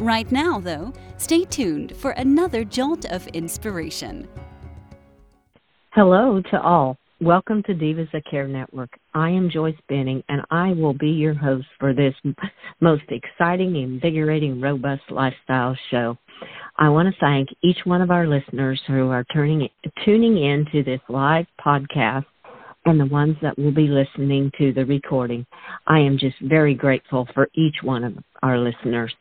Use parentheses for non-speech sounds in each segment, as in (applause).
Right now, though, stay tuned for another jolt of inspiration. Hello to all. Welcome to Divas That Care Network. I am Joyce Benning, and I will be your host for this most exciting, invigorating, robust lifestyle show. I want to thank each one of our listeners who are turning, tuning in to this live podcast and the ones that will be listening to the recording. I am just very grateful for each one of our listeners.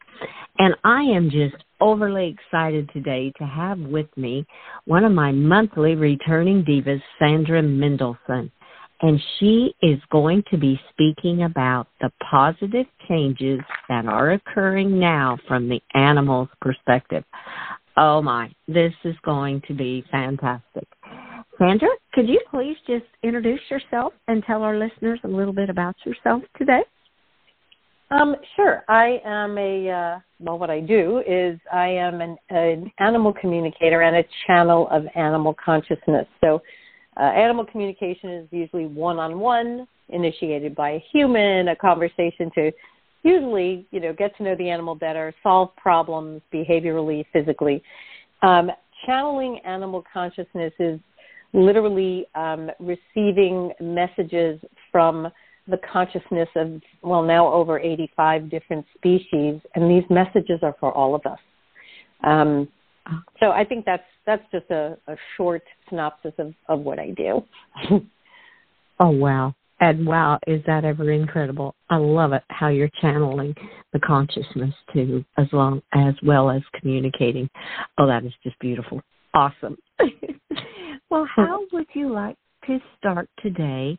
And I am just overly excited today to have with me one of my monthly returning divas, Sandra Mendelson. And she is going to be speaking about the positive changes that are occurring now from the animal's perspective. Oh my, this is going to be fantastic. Sandra, could you please just introduce yourself and tell our listeners a little bit about yourself today? Um, sure. I am a uh, well. What I do is I am an, an animal communicator and a channel of animal consciousness. So, uh, animal communication is usually one-on-one, initiated by a human, a conversation to usually, you know, get to know the animal better, solve problems behaviorally, physically. Um, channeling animal consciousness is literally um, receiving messages from the consciousness of, well, now over 85 different species, and these messages are for all of us. Um, so I think that's that's just a, a short synopsis of, of what I do. (laughs) oh wow. And wow, is that ever incredible? I love it how you're channeling the consciousness too, as long as well as communicating. Oh, that is just beautiful. Awesome. (laughs) well, how would you like to start today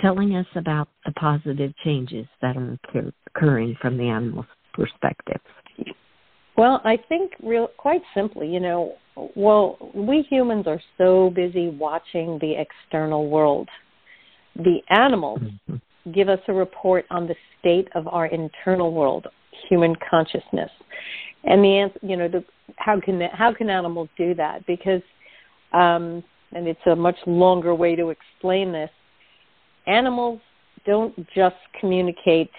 telling us about the positive changes that are occurring from the animal's perspective? Well, I think real quite simply, you know, well, we humans are so busy watching the external world. The animals mm-hmm. give us a report on the state of our internal world, human consciousness. And the answer, you know, the, how can how can animals do that? Because, um, and it's a much longer way to explain this animals don't just communicate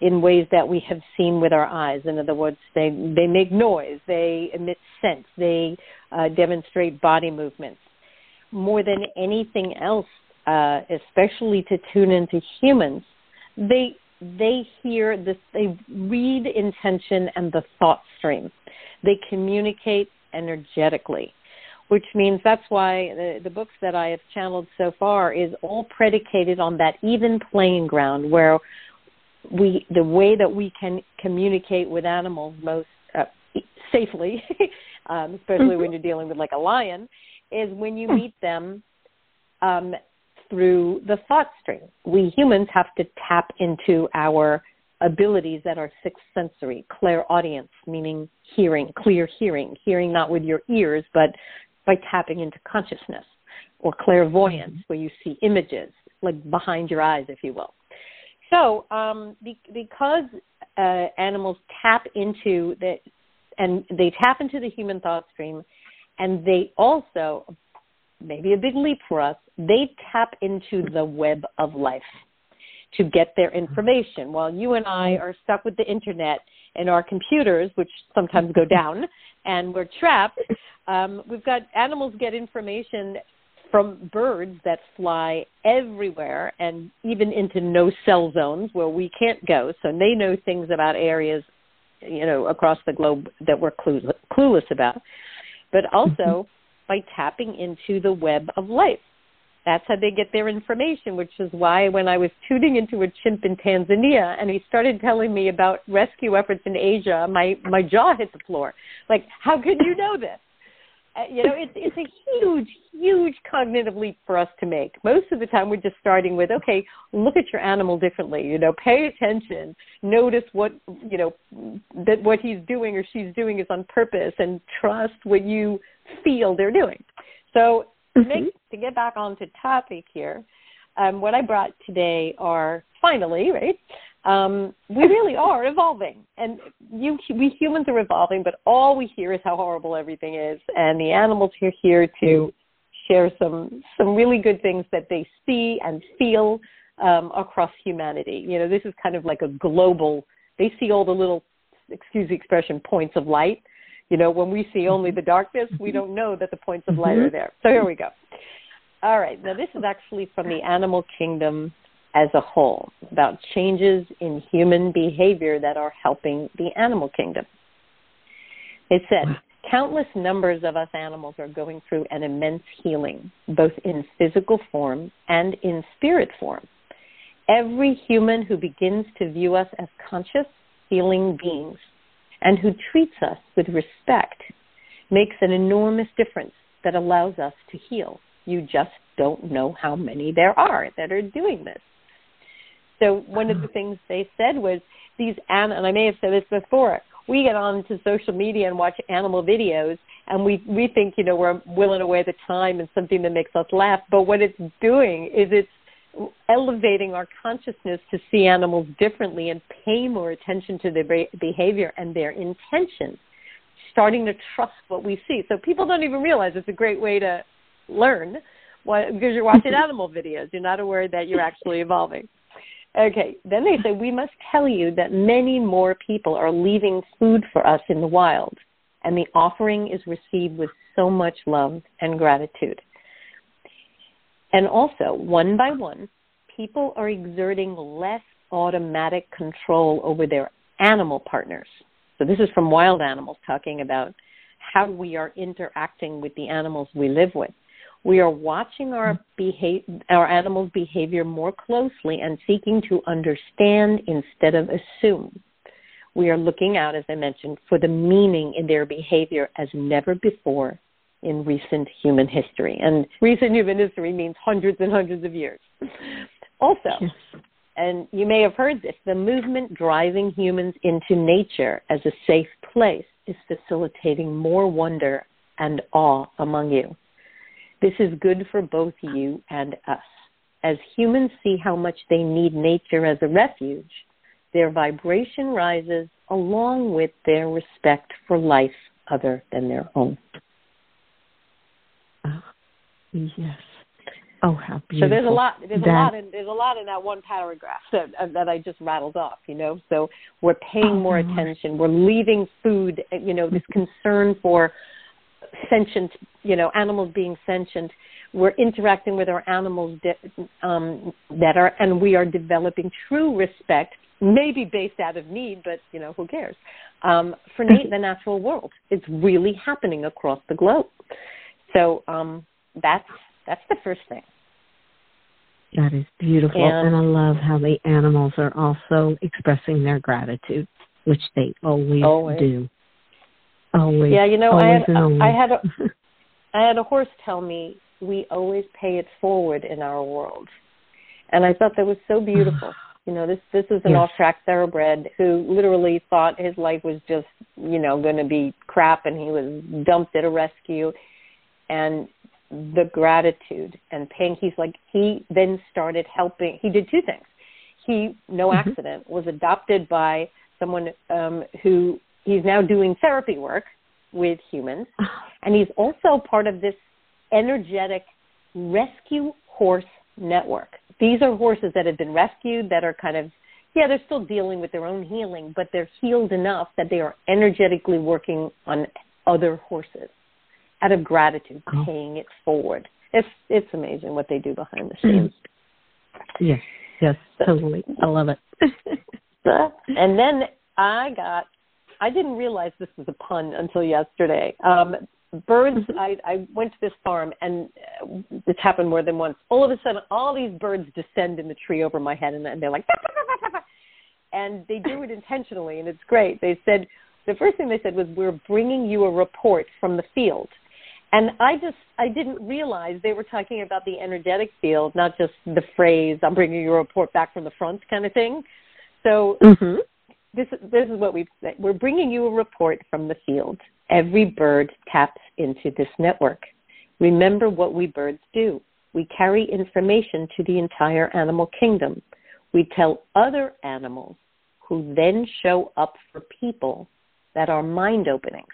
in ways that we have seen with our eyes. In other words, they they make noise, they emit scent, they uh, demonstrate body movements. More than anything else, uh, especially to tune into humans, they they hear this, they read intention and the thought stream. They communicate energetically which means that's why the, the books that I have channeled so far is all predicated on that even playing ground where we the way that we can communicate with animals most uh, (laughs) safely, (laughs) um, especially mm-hmm. when you're dealing with like a lion, is when you meet them um, through the thought stream. We humans have to tap into our abilities that are sixth sensory, clairaudience, meaning hearing, clear hearing, hearing not with your ears, but by tapping into consciousness or clairvoyance, mm-hmm. where you see images like behind your eyes, if you will. So, um, be, because uh, animals tap into the and they tap into the human thought stream, and they also, maybe a big leap for us, they tap into the web of life to get their information. While you and I are stuck with the internet and our computers, which sometimes go down, (laughs) and we're trapped, um, we've got animals get information from birds that fly everywhere and even into no cell zones where we can't go. So they know things about areas, you know, across the globe that we're clueless, clueless about. But also mm-hmm. by tapping into the web of life. That's how they get their information, which is why when I was tuning into a chimp in Tanzania and he started telling me about rescue efforts in Asia, my, my jaw hit the floor. Like, how could you know this? Uh, you know, it's it's a huge, huge cognitive leap for us to make. Most of the time, we're just starting with, okay, look at your animal differently. You know, pay attention, notice what you know that what he's doing or she's doing is on purpose, and trust what you feel they're doing. So, mm-hmm. make, to get back onto topic here, um, what I brought today are finally right um, we really are evolving, and you we humans are evolving. But all we hear is how horrible everything is, and the animals are here to share some some really good things that they see and feel um, across humanity. You know, this is kind of like a global. They see all the little, excuse the expression, points of light. You know, when we see only the darkness, we don't know that the points of light are there. So here we go. All right. Now this is actually from the animal kingdom as a whole, about changes in human behavior that are helping the animal kingdom. It said, countless numbers of us animals are going through an immense healing, both in physical form and in spirit form. Every human who begins to view us as conscious, feeling beings and who treats us with respect makes an enormous difference that allows us to heal. You just don't know how many there are that are doing this. So one of the things they said was these and I may have said this before. We get on to social media and watch animal videos, and we we think you know we're willing away the time and something that makes us laugh. But what it's doing is it's elevating our consciousness to see animals differently and pay more attention to their behavior and their intentions, starting to trust what we see. So people don't even realize it's a great way to learn why, because you're watching (laughs) animal videos. You're not aware that you're actually evolving. Okay, then they say, we must tell you that many more people are leaving food for us in the wild, and the offering is received with so much love and gratitude. And also, one by one, people are exerting less automatic control over their animal partners. So, this is from wild animals talking about how we are interacting with the animals we live with. We are watching our behavior, our animals' behavior more closely and seeking to understand instead of assume. We are looking out, as I mentioned, for the meaning in their behavior as never before in recent human history. And recent human history means hundreds and hundreds of years. Also, and you may have heard this, the movement driving humans into nature as a safe place is facilitating more wonder and awe among you. This is good for both you and us. As humans see how much they need nature as a refuge, their vibration rises along with their respect for life other than their own. Oh, yes. Oh, how beautiful! So there's a lot. There's that, a lot in there's a lot in that one paragraph that uh, that I just rattled off. You know, so we're paying oh, more attention. We're leaving food. You know, this concern for sentient, you know, animals being sentient. We're interacting with our animals um, that are, and we are developing true respect, maybe based out of need, but you know, who cares? Um, for the natural world, it's really happening across the globe. So um, that's that's the first thing. That is beautiful, and, and I love how the animals are also expressing their gratitude, which they always, always. do. Always. Yeah, you know, I had I had a (laughs) I had a horse tell me we always pay it forward in our world, and I thought that was so beautiful. (sighs) you know, this this is an yes. off-track thoroughbred who literally thought his life was just you know going to be crap, and he was dumped at a rescue, and the gratitude and paying. He's like he then started helping. He did two things. He no mm-hmm. accident was adopted by someone um, who he's now doing therapy work with humans, and he's also part of this energetic rescue horse network. These are horses that have been rescued that are kind of yeah, they're still dealing with their own healing, but they're healed enough that they are energetically working on other horses out of gratitude, oh. paying it forward. It's it's amazing what they do behind the mm-hmm. scenes. Yes, yes, totally. I love it. (laughs) and then I got I didn't realize this was a pun until yesterday. Um, birds, mm-hmm. I, I went to this farm and this happened more than once. All of a sudden, all these birds descend in the tree over my head and, and they're like, and they do it intentionally and it's great. They said, the first thing they said was, we're bringing you a report from the field. And I just I didn't realize they were talking about the energetic field, not just the phrase "I'm bringing you a report back from the front" kind of thing. So mm-hmm. This this is what we've said. we're bringing you a report from the field. Every bird taps into this network. Remember what we birds do. We carry information to the entire animal kingdom. We tell other animals who then show up for people that are mind openings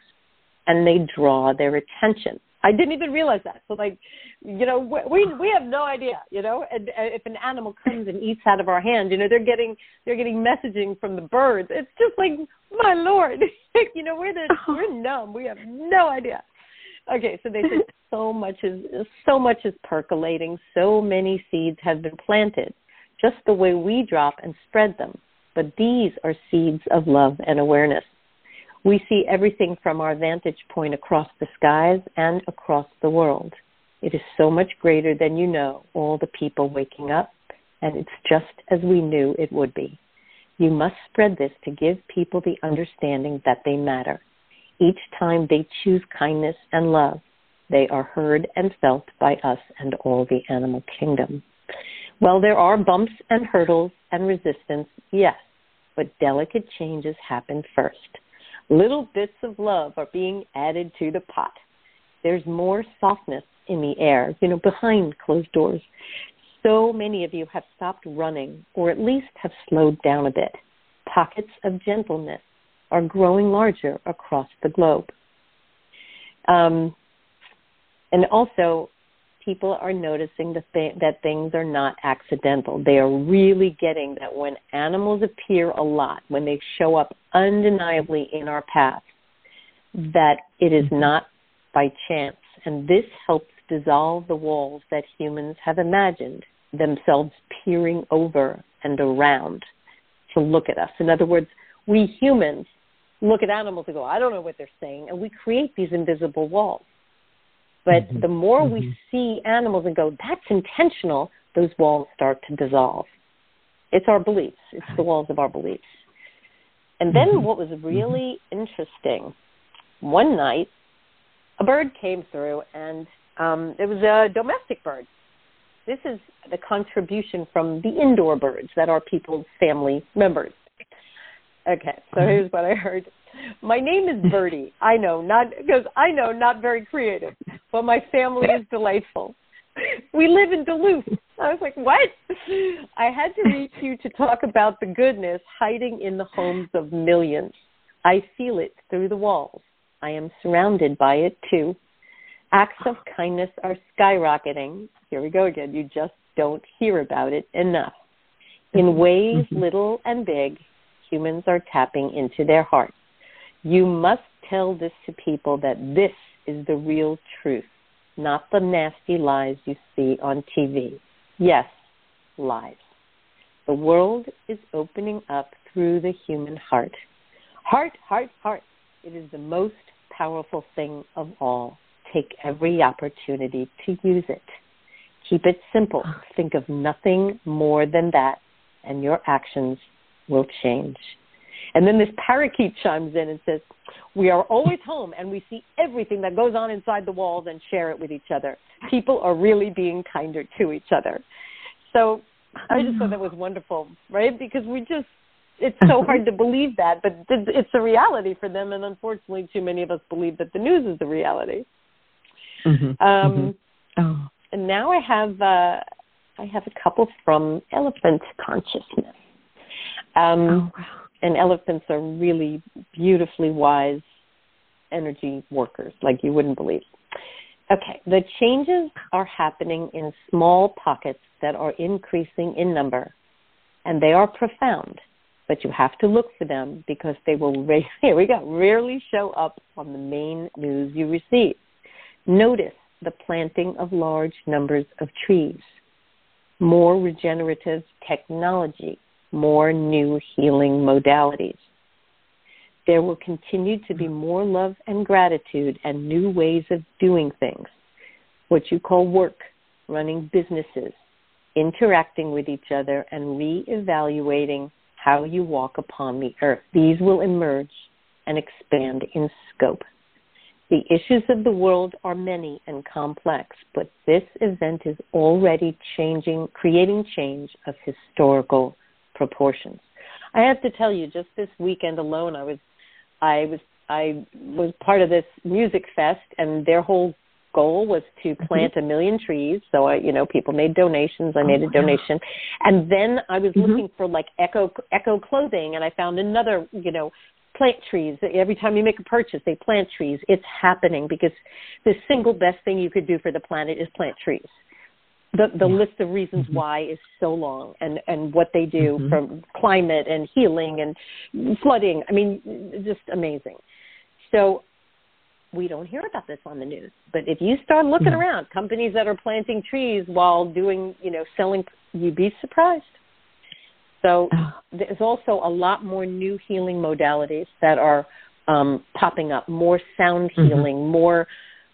and they draw their attention. I didn't even realize that. So like, you know, we we have no idea, you know. And uh, if an animal comes and eats out of our hand, you know, they're getting they're getting messaging from the birds. It's just like, my lord, (laughs) you know, we're the uh-huh. we're numb. We have no idea. Okay, so they said so much is so much is percolating. So many seeds have been planted, just the way we drop and spread them. But these are seeds of love and awareness. We see everything from our vantage point across the skies and across the world. It is so much greater than you know, all the people waking up, and it's just as we knew it would be. You must spread this to give people the understanding that they matter. Each time they choose kindness and love, they are heard and felt by us and all the animal kingdom. Well, there are bumps and hurdles and resistance, yes, but delicate changes happen first. Little bits of love are being added to the pot. There's more softness in the air, you know, behind closed doors. So many of you have stopped running, or at least have slowed down a bit. Pockets of gentleness are growing larger across the globe. Um, and also, people are noticing the th- that things are not accidental. They are really getting that when animals appear a lot, when they show up undeniably in our path, that it is mm-hmm. not by chance. And this helps dissolve the walls that humans have imagined themselves peering over and around to look at us. In other words, we humans look at animals and go, I don't know what they're saying, and we create these invisible walls. But mm-hmm. the more mm-hmm. we see animals and go, that's intentional, those walls start to dissolve. It's our beliefs, it's the walls of our beliefs. And then mm-hmm. what was really mm-hmm. interesting, one night, a bird came through, and um, it was a domestic bird. This is the contribution from the indoor birds that are people's family members. Okay, so mm-hmm. here's what I heard. My name is Birdie. I know, not because I know, not very creative, but my family is delightful. We live in Duluth. I was like, what? I had to reach you to talk about the goodness hiding in the homes of millions. I feel it through the walls. I am surrounded by it too. Acts of kindness are skyrocketing. Here we go again. You just don't hear about it enough. In ways mm-hmm. little and big, humans are tapping into their hearts. You must tell this to people that this is the real truth, not the nasty lies you see on TV. Yes, lies. The world is opening up through the human heart. Heart, heart, heart. It is the most powerful thing of all. Take every opportunity to use it. Keep it simple. Think of nothing more than that, and your actions will change. And then this parakeet chimes in and says, We are always home and we see everything that goes on inside the walls and share it with each other. People are really being kinder to each other. So I just thought that was wonderful, right? Because we just, it's so (laughs) hard to believe that, but it's a reality for them. And unfortunately, too many of us believe that the news is the reality. Mm-hmm. Um, mm-hmm. Oh. And now I have, uh, I have a couple from Elephant Consciousness. Um, oh, wow and elephants are really beautifully wise energy workers, like you wouldn't believe. Okay, the changes are happening in small pockets that are increasing in number, and they are profound. But you have to look for them because they will, (laughs) ra- here we go, rarely show up on the main news you receive. Notice the planting of large numbers of trees, more regenerative technology more new healing modalities. There will continue to be more love and gratitude and new ways of doing things, what you call work, running businesses, interacting with each other, and re-evaluating how you walk upon the earth. These will emerge and expand in scope. The issues of the world are many and complex, but this event is already changing, creating change of historical proportions. I have to tell you, just this weekend alone, I was, I was, I was part of this music fest, and their whole goal was to mm-hmm. plant mm-hmm. a million trees. So I, you know, people made donations. I oh, made a donation, and then I was mm-hmm. looking for like eco eco clothing, and I found another, you know, plant trees. Every time you make a purchase, they plant trees. It's happening because the single best thing you could do for the planet is plant trees. The the yeah. list of reasons mm-hmm. why is so long, and and what they do mm-hmm. from climate and healing and flooding. I mean, just amazing. So we don't hear about this on the news. But if you start looking mm-hmm. around, companies that are planting trees while doing, you know, selling, you'd be surprised. So there's also a lot more new healing modalities that are um, popping up, more sound mm-hmm. healing, mm-hmm. more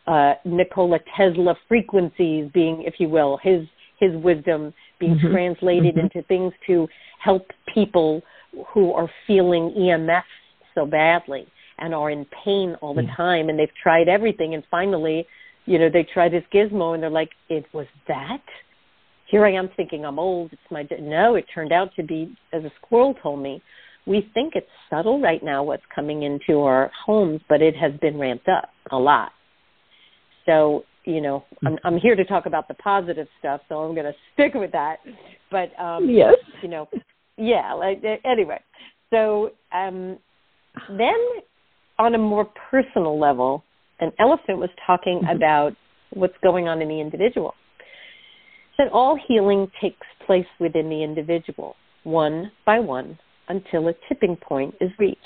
uh, Nikola Tesla frequencies being, if you will, his his wisdom being mm-hmm. translated mm-hmm. into things to help people who are feeling EMF so badly and are in pain all the time and they've tried everything and finally, you know, they try this gizmo and they're like, It was that? here I am thinking I'm old. It's my no. It turned out to be, as a squirrel told me, we think it's subtle right now what's coming into our homes, but it has been ramped up a lot. So you know, I'm I'm here to talk about the positive stuff, so I'm going to stick with that. But um, yes, you know, yeah. Like anyway, so um, then on a more personal level, an elephant was talking mm-hmm. about what's going on in the individual that all healing takes place within the individual, one by one, until a tipping point is reached.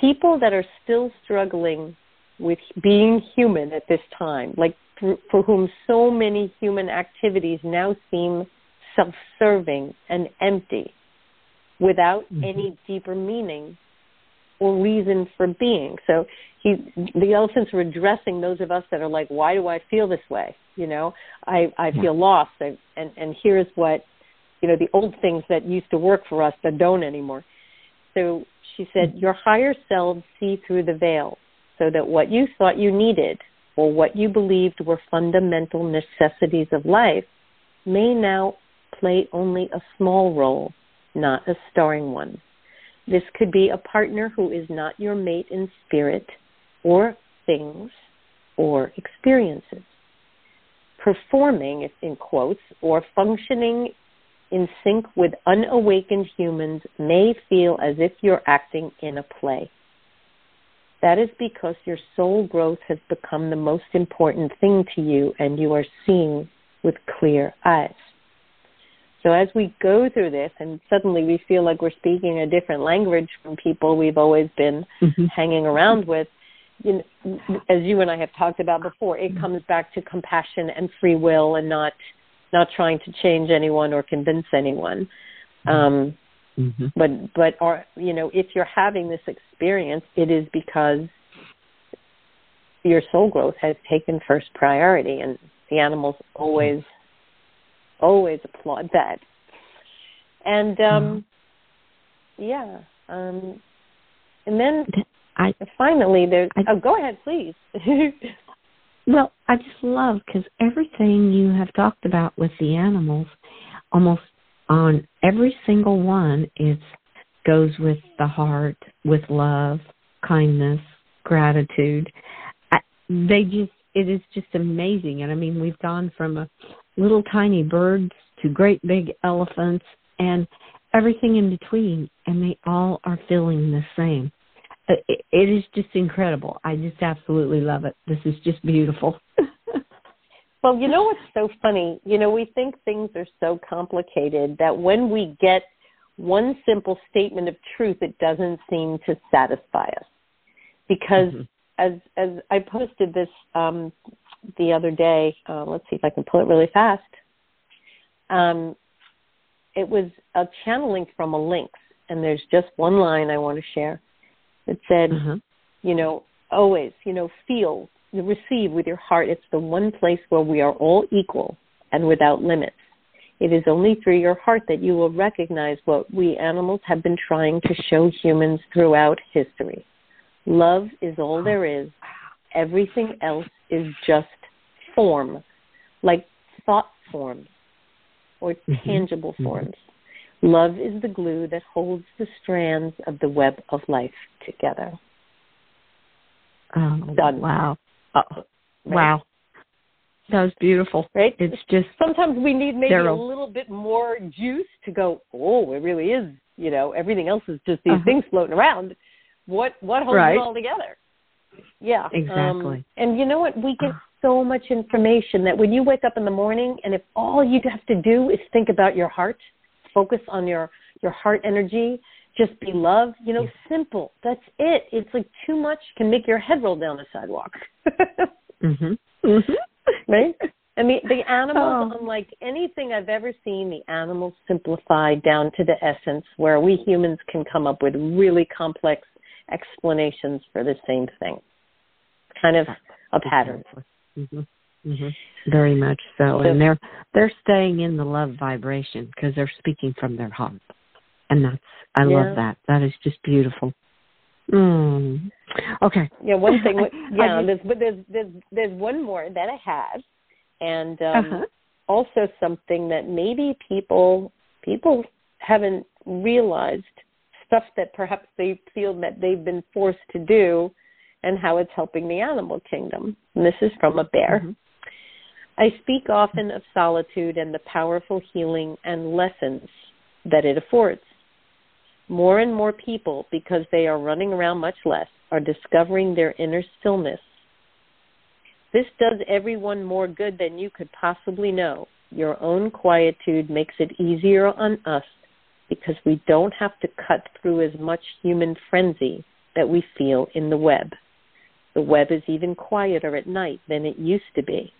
People that are still struggling with being human at this time, like for, for whom so many human activities now seem self serving and empty without mm-hmm. any deeper meaning or reason for being. So he, the elephants were addressing those of us that are like, why do I feel this way? You know, I I feel lost, I, and and here's what, you know, the old things that used to work for us that don't anymore. So she said, your higher selves see through the veil, so that what you thought you needed or what you believed were fundamental necessities of life may now play only a small role, not a starring one. This could be a partner who is not your mate in spirit, or things, or experiences. Performing, in quotes, or functioning in sync with unawakened humans may feel as if you're acting in a play. That is because your soul growth has become the most important thing to you and you are seeing with clear eyes. So as we go through this and suddenly we feel like we're speaking a different language from people we've always been mm-hmm. hanging around with, you know, as you and I have talked about before, it comes back to compassion and free will and not not trying to change anyone or convince anyone. Um, mm-hmm. But but are you know if you're having this experience, it is because your soul growth has taken first priority, and the animals always always applaud that. And um, mm-hmm. yeah, um, and then I finally there's. I, oh, go ahead, please. (laughs) well, I just love because everything you have talked about with the animals, almost on every single one, it goes with the heart, with love, kindness, gratitude. I, they just it is just amazing, and I mean we've gone from a little tiny birds to great big elephants and everything in between, and they all are feeling the same. It, it is just incredible. I just absolutely love it. This is just beautiful. (laughs) well, you know what's so funny? You know, we think things are so complicated that when we get one simple statement of truth, it doesn't seem to satisfy us. Because mm-hmm. as as I posted this um, the other day. Uh, let's see if I can pull it really fast. Um, it was a channeling from a lynx, and there's just one line I want to share. It said, uh-huh. you know, always, you know, feel, receive with your heart. It's the one place where we are all equal and without limits. It is only through your heart that you will recognize what we animals have been trying to show humans throughout history. Love is all there is, everything else is just form, like thought forms or Mm-hmm. tangible Mhm. forms. Love is the glue that holds the strands of the web of life together. Oh, Done. wow. Oh, Right? wow. That was beautiful. Right? It's just Sometimes we need maybe There a little bit more juice to go, oh, it really is, you know, everything else is just these Uh-huh. things floating around. What what holds Right. it all together? Yeah. um, Exactly. and you know what? We get so much information that when you wake up in the morning and if all you have to do is think about your heart, focus on your your heart energy, just be love, you know, Yeah. simple. That's it. It's like too much can make your head roll down the sidewalk. (laughs) mhm. Mhm. right? And the the animals, Oh. unlike anything I've ever seen, the animals simplify down to the essence, where we humans can come up with really complex explanations for the same thing. Kind of a pattern. hmm hmm Very much so, and they're they're staying in the love vibration because they're speaking from their heart, and that's I Yeah. love that. That is just beautiful. Mm. Okay. Yeah, one thing. (laughs) Yeah, there's but there's there's there's one more that I have, and um, Uh-huh. also something that maybe people people haven't realized stuff that perhaps they feel that they've been forced to do and how it's helping the animal kingdom. And this is from a bear. Mhm. I speak often of solitude and the powerful healing and lessons that it affords. More and more people, because they are running around much less, are discovering their inner stillness. This does everyone more good than you could possibly know. Your own quietude makes it easier on us because we don't have to cut through as much human frenzy that we feel in the web. The web is even quieter at night than it used to be.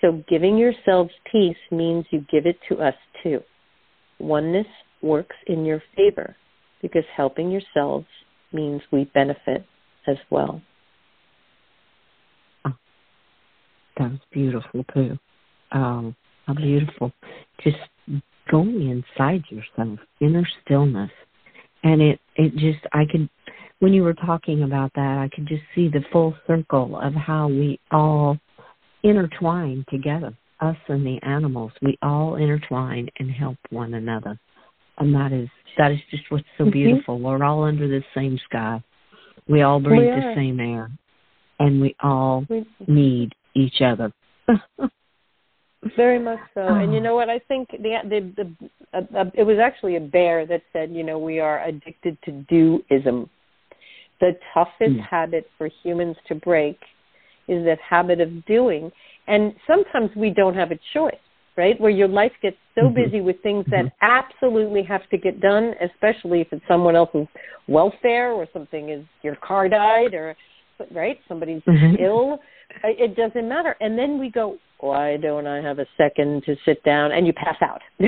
So giving yourselves peace means you give it to us too. Oneness works in your favor because helping yourselves means we benefit as well. That was beautiful too. Um, how beautiful. Just going inside yourself, inner stillness. And it, it just, I could, when you were talking about that, I could just see the full circle of how we all intertwine together. Us and the animals, we all intertwine and help one another. And that is, that is just what's so Mhm. beautiful. We're all under the same sky. We all breathe We the same air. And we all We, need each other. (laughs) Very much so. And you Oh. know what? I think the the, the uh, uh, it was actually a bear that said, you know, we are addicted to doism. The toughest Mm. habit for humans to break is that habit of doing. And sometimes we don't have a choice, right? Where your life gets so Mhm. busy with things that Mhm. absolutely have to get done, especially if it's someone else's welfare or something is your car died or right somebody's Mhm. ill it doesn't matter and then we go why don't i have a second to sit down and you pass out (laughs)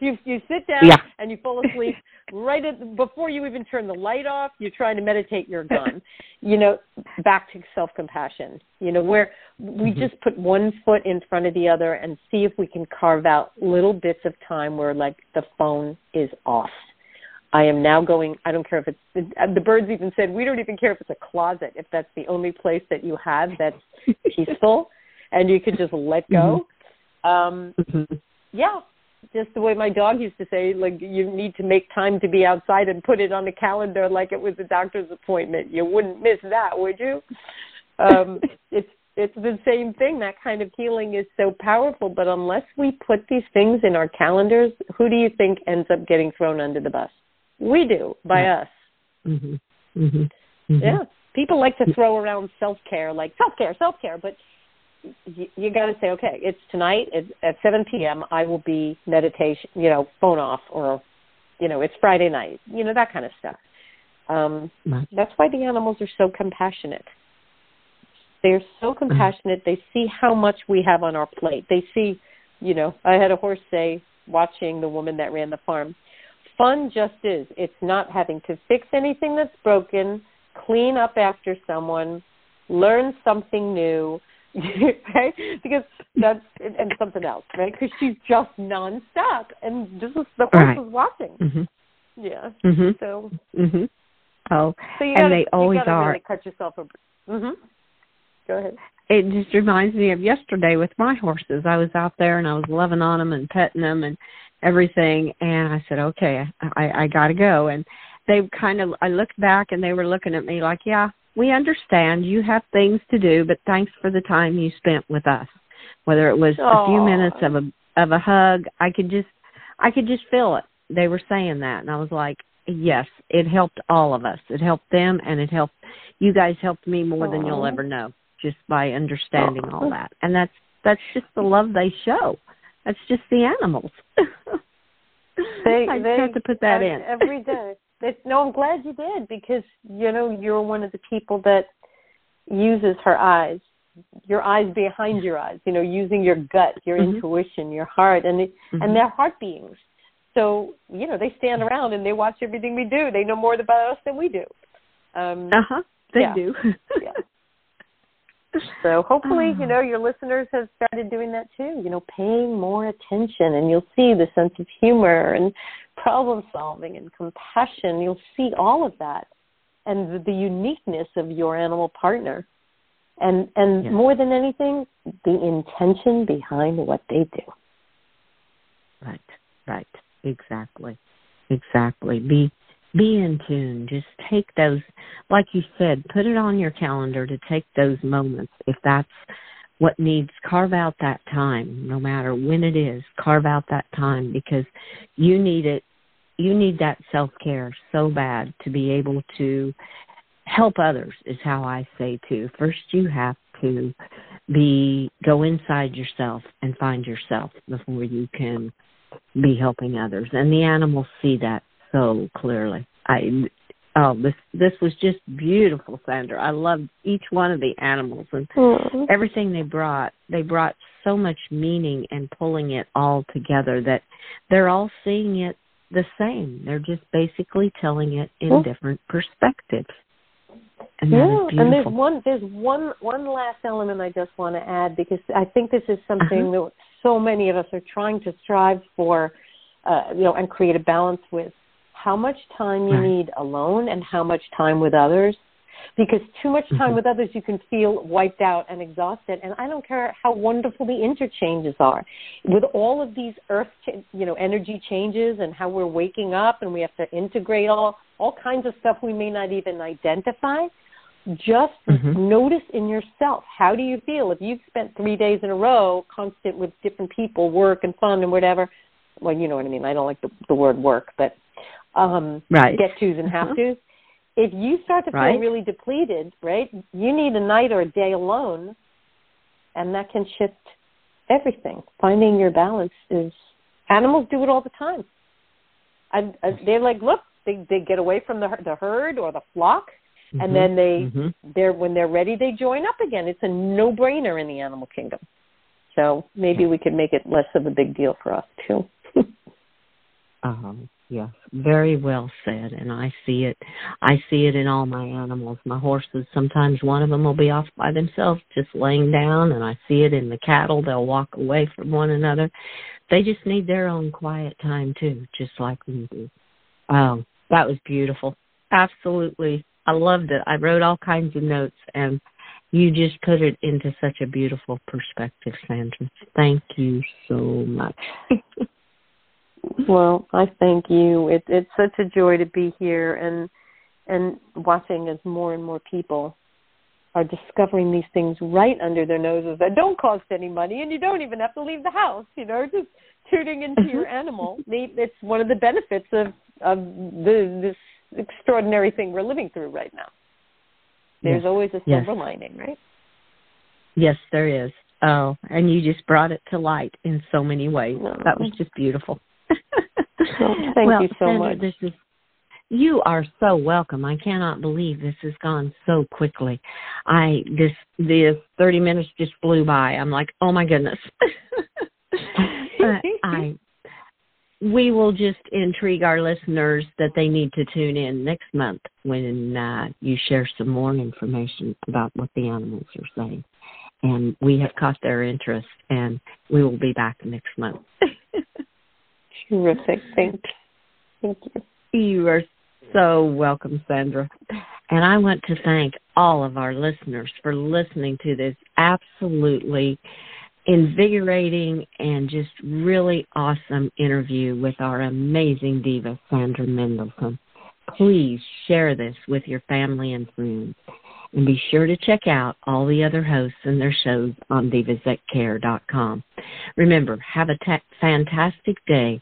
you you sit down Yeah. and you fall asleep right at before you even turn the light off you're trying to meditate you're gone (laughs) you know back to self compassion you know where we Mhm. just put one foot in front of the other and see if we can carve out little bits of time where like the phone is off I am now going. I don't care if it's the, the birds even said we don't even care if it's a closet if that's the only place that you have that's (laughs) peaceful and you can just let go. Um, Mhm. yeah, just the way my dog used to say, like you need to make time to be outside and put it on the calendar like it was a doctor's appointment. You wouldn't miss that, would you? Um, (laughs) it's it's the same thing. That kind of healing is so powerful, but unless we put these things in our calendars, who do you think ends up getting thrown under the bus? We do by Yeah. us. Mhm. Mhm. Mhm. Yeah, people like to throw around self care, like self care, self care, but you, you got to say, okay, it's tonight it's at 7 p.m. I will be meditation, you know, phone off, or you know, it's Friday night, you know, that kind of stuff. Um, that's why the animals are so compassionate. They're so compassionate. They see how much we have on our plate. They see, you know, I had a horse say, watching the woman that ran the farm, fun just is. It's not having to fix anything that's broken, clean up after someone, learn something new, (laughs) right? Because that's and something else, right? Because she's just nonstop, and this is the horse Right. was watching. Mhm. Yeah. Mhm. So, Mhm. Oh, so you and gotta, they always are. really cut yourself a. Mhm. Go ahead. It just reminds me of yesterday with my horses. I was out there and I was loving on them and petting them and everything, and I said, "Okay, I I got to go." And they kind of, I looked back and they were looking at me like, "Yeah, we understand. You have things to do, but thanks for the time you spent with us." Whether it was Aww. a few minutes of a of a hug, I could just, I could just feel it. They were saying that, and I was like, "Yes, it helped all of us. It helped them, and it helped you guys. Helped me more Aww. than you'll ever know." just by understanding all oh. that. And that's that's just the love they show. That's just the animals. (laughs) they, I they have to put that in every day. No, I'm glad you did because you know you're one of the people that uses her eyes, your eyes behind your eyes. You know, using your gut, your mm-hmm. intuition, your heart, and it, mm-hmm. and their heart beings. So you know they stand around and they watch everything we do. They know more about us than we do. Um, uh huh. They yeah. do. yeah. (laughs) So hopefully, you uh-huh. know, your listeners have started doing that too, you know, paying more attention and you'll see the sense of humor and problem solving and compassion. You'll see all of that and the, the uniqueness of your animal partner. And and more than anything, the intention behind what they do. Right. Right. Exactly. Exactly. Be be in tune. Just take those, like you said, put it on your calendar to take those moments. If that's what needs, carve out that time, no matter when it is, carve out that time because you need it. You need that self care so bad to be able to help others, is how I say too. First, you have to be go inside yourself and find yourself before you can be helping others. And the animals see that so clearly. I oh this this was just beautiful, Sandra. I loved each one of the animals and everything they brought. They brought so much meaning and pulling it all together that they're all seeing it the same. They're just basically telling it in different perspectives. And yeah, and there's one there's one one last element I just want to add because I think this is something uh-huh. that so many of us are trying to strive for, uh, you know, and create a balance with how much time you need alone and how much time with others. Because too much time mm-hmm. with others, you can feel wiped out and exhausted. And I don't care how wonderful the interchanges are. With all of these earth, you know, energy changes and how we're waking up and we have to integrate all all kinds of stuff we may not even identify. Just mm-hmm. notice in yourself how do you feel if you've spent three days in a row constant with different people, work and fun and whatever. Well, you know what I mean. I don't like the, the word work, but um, right. get tos and have tos. If you start to feel right. really depleted, right, you need a night or a day alone, and that can shift everything. Finding your balance is animals do it all the time. I, I, they're like, look, they they get away from the the herd or the flock, mm-hmm. and then they mm-hmm. they're when they're ready, they join up again. It's a no brainer in the animal kingdom. So maybe we could make it less of a big deal for us too. (laughs) um, Yes, very well said. And I see it. I see it in all my animals. My horses, sometimes one of them will be off by themselves, just laying down, and I see it in the cattle. They'll walk away from one another. They just need their own quiet time too, just like we do. Oh, that was beautiful. Absolutely. I loved it. I wrote all kinds of notes and you just put it into such a beautiful perspective, Sandra. Thank you so much. (laughs) Well, I thank you. It, it's such a joy to be here and and watching as more and more people are discovering these things right under their noses that don't cost any money and you don't even have to leave the house, you know, just tuning into your mm-hmm. animal. It's one of the benefits of of the this extraordinary thing we're living through right now. There's yes. always a silver yes. lining, right? Yes, there is. Oh, and you just brought it to light in so many ways. That was just beautiful. (laughs) Thank well, you so Sandra, much. This is you are so welcome. I cannot believe this has gone so quickly. I this the thirty minutes just flew by. I'm like, oh my goodness. (laughs) I we will just intrigue our listeners that they need to tune in next month when uh, you share some more information about what the animals are saying. And we have caught their interest, and we will be back next month. (laughs) Terrific. Thank, thank you. You are so welcome, Sandra. And I want to thank all of our listeners for listening to this absolutely invigorating and just really awesome interview with our amazing diva, Sandra Mendelson. Please share this with your family and friends. And be sure to check out all the other hosts and their shows on divasthatcare.com. Remember, have a fantastic day.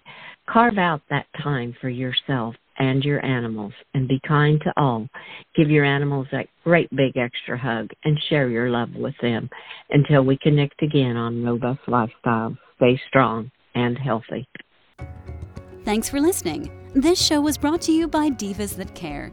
Carve out that time for yourself and your animals and be kind to all. Give your animals that great big extra hug and share your love with them until we connect again on Robust Lifestyle. Stay strong and healthy. Thanks for listening. This show was brought to you by Divas That Care.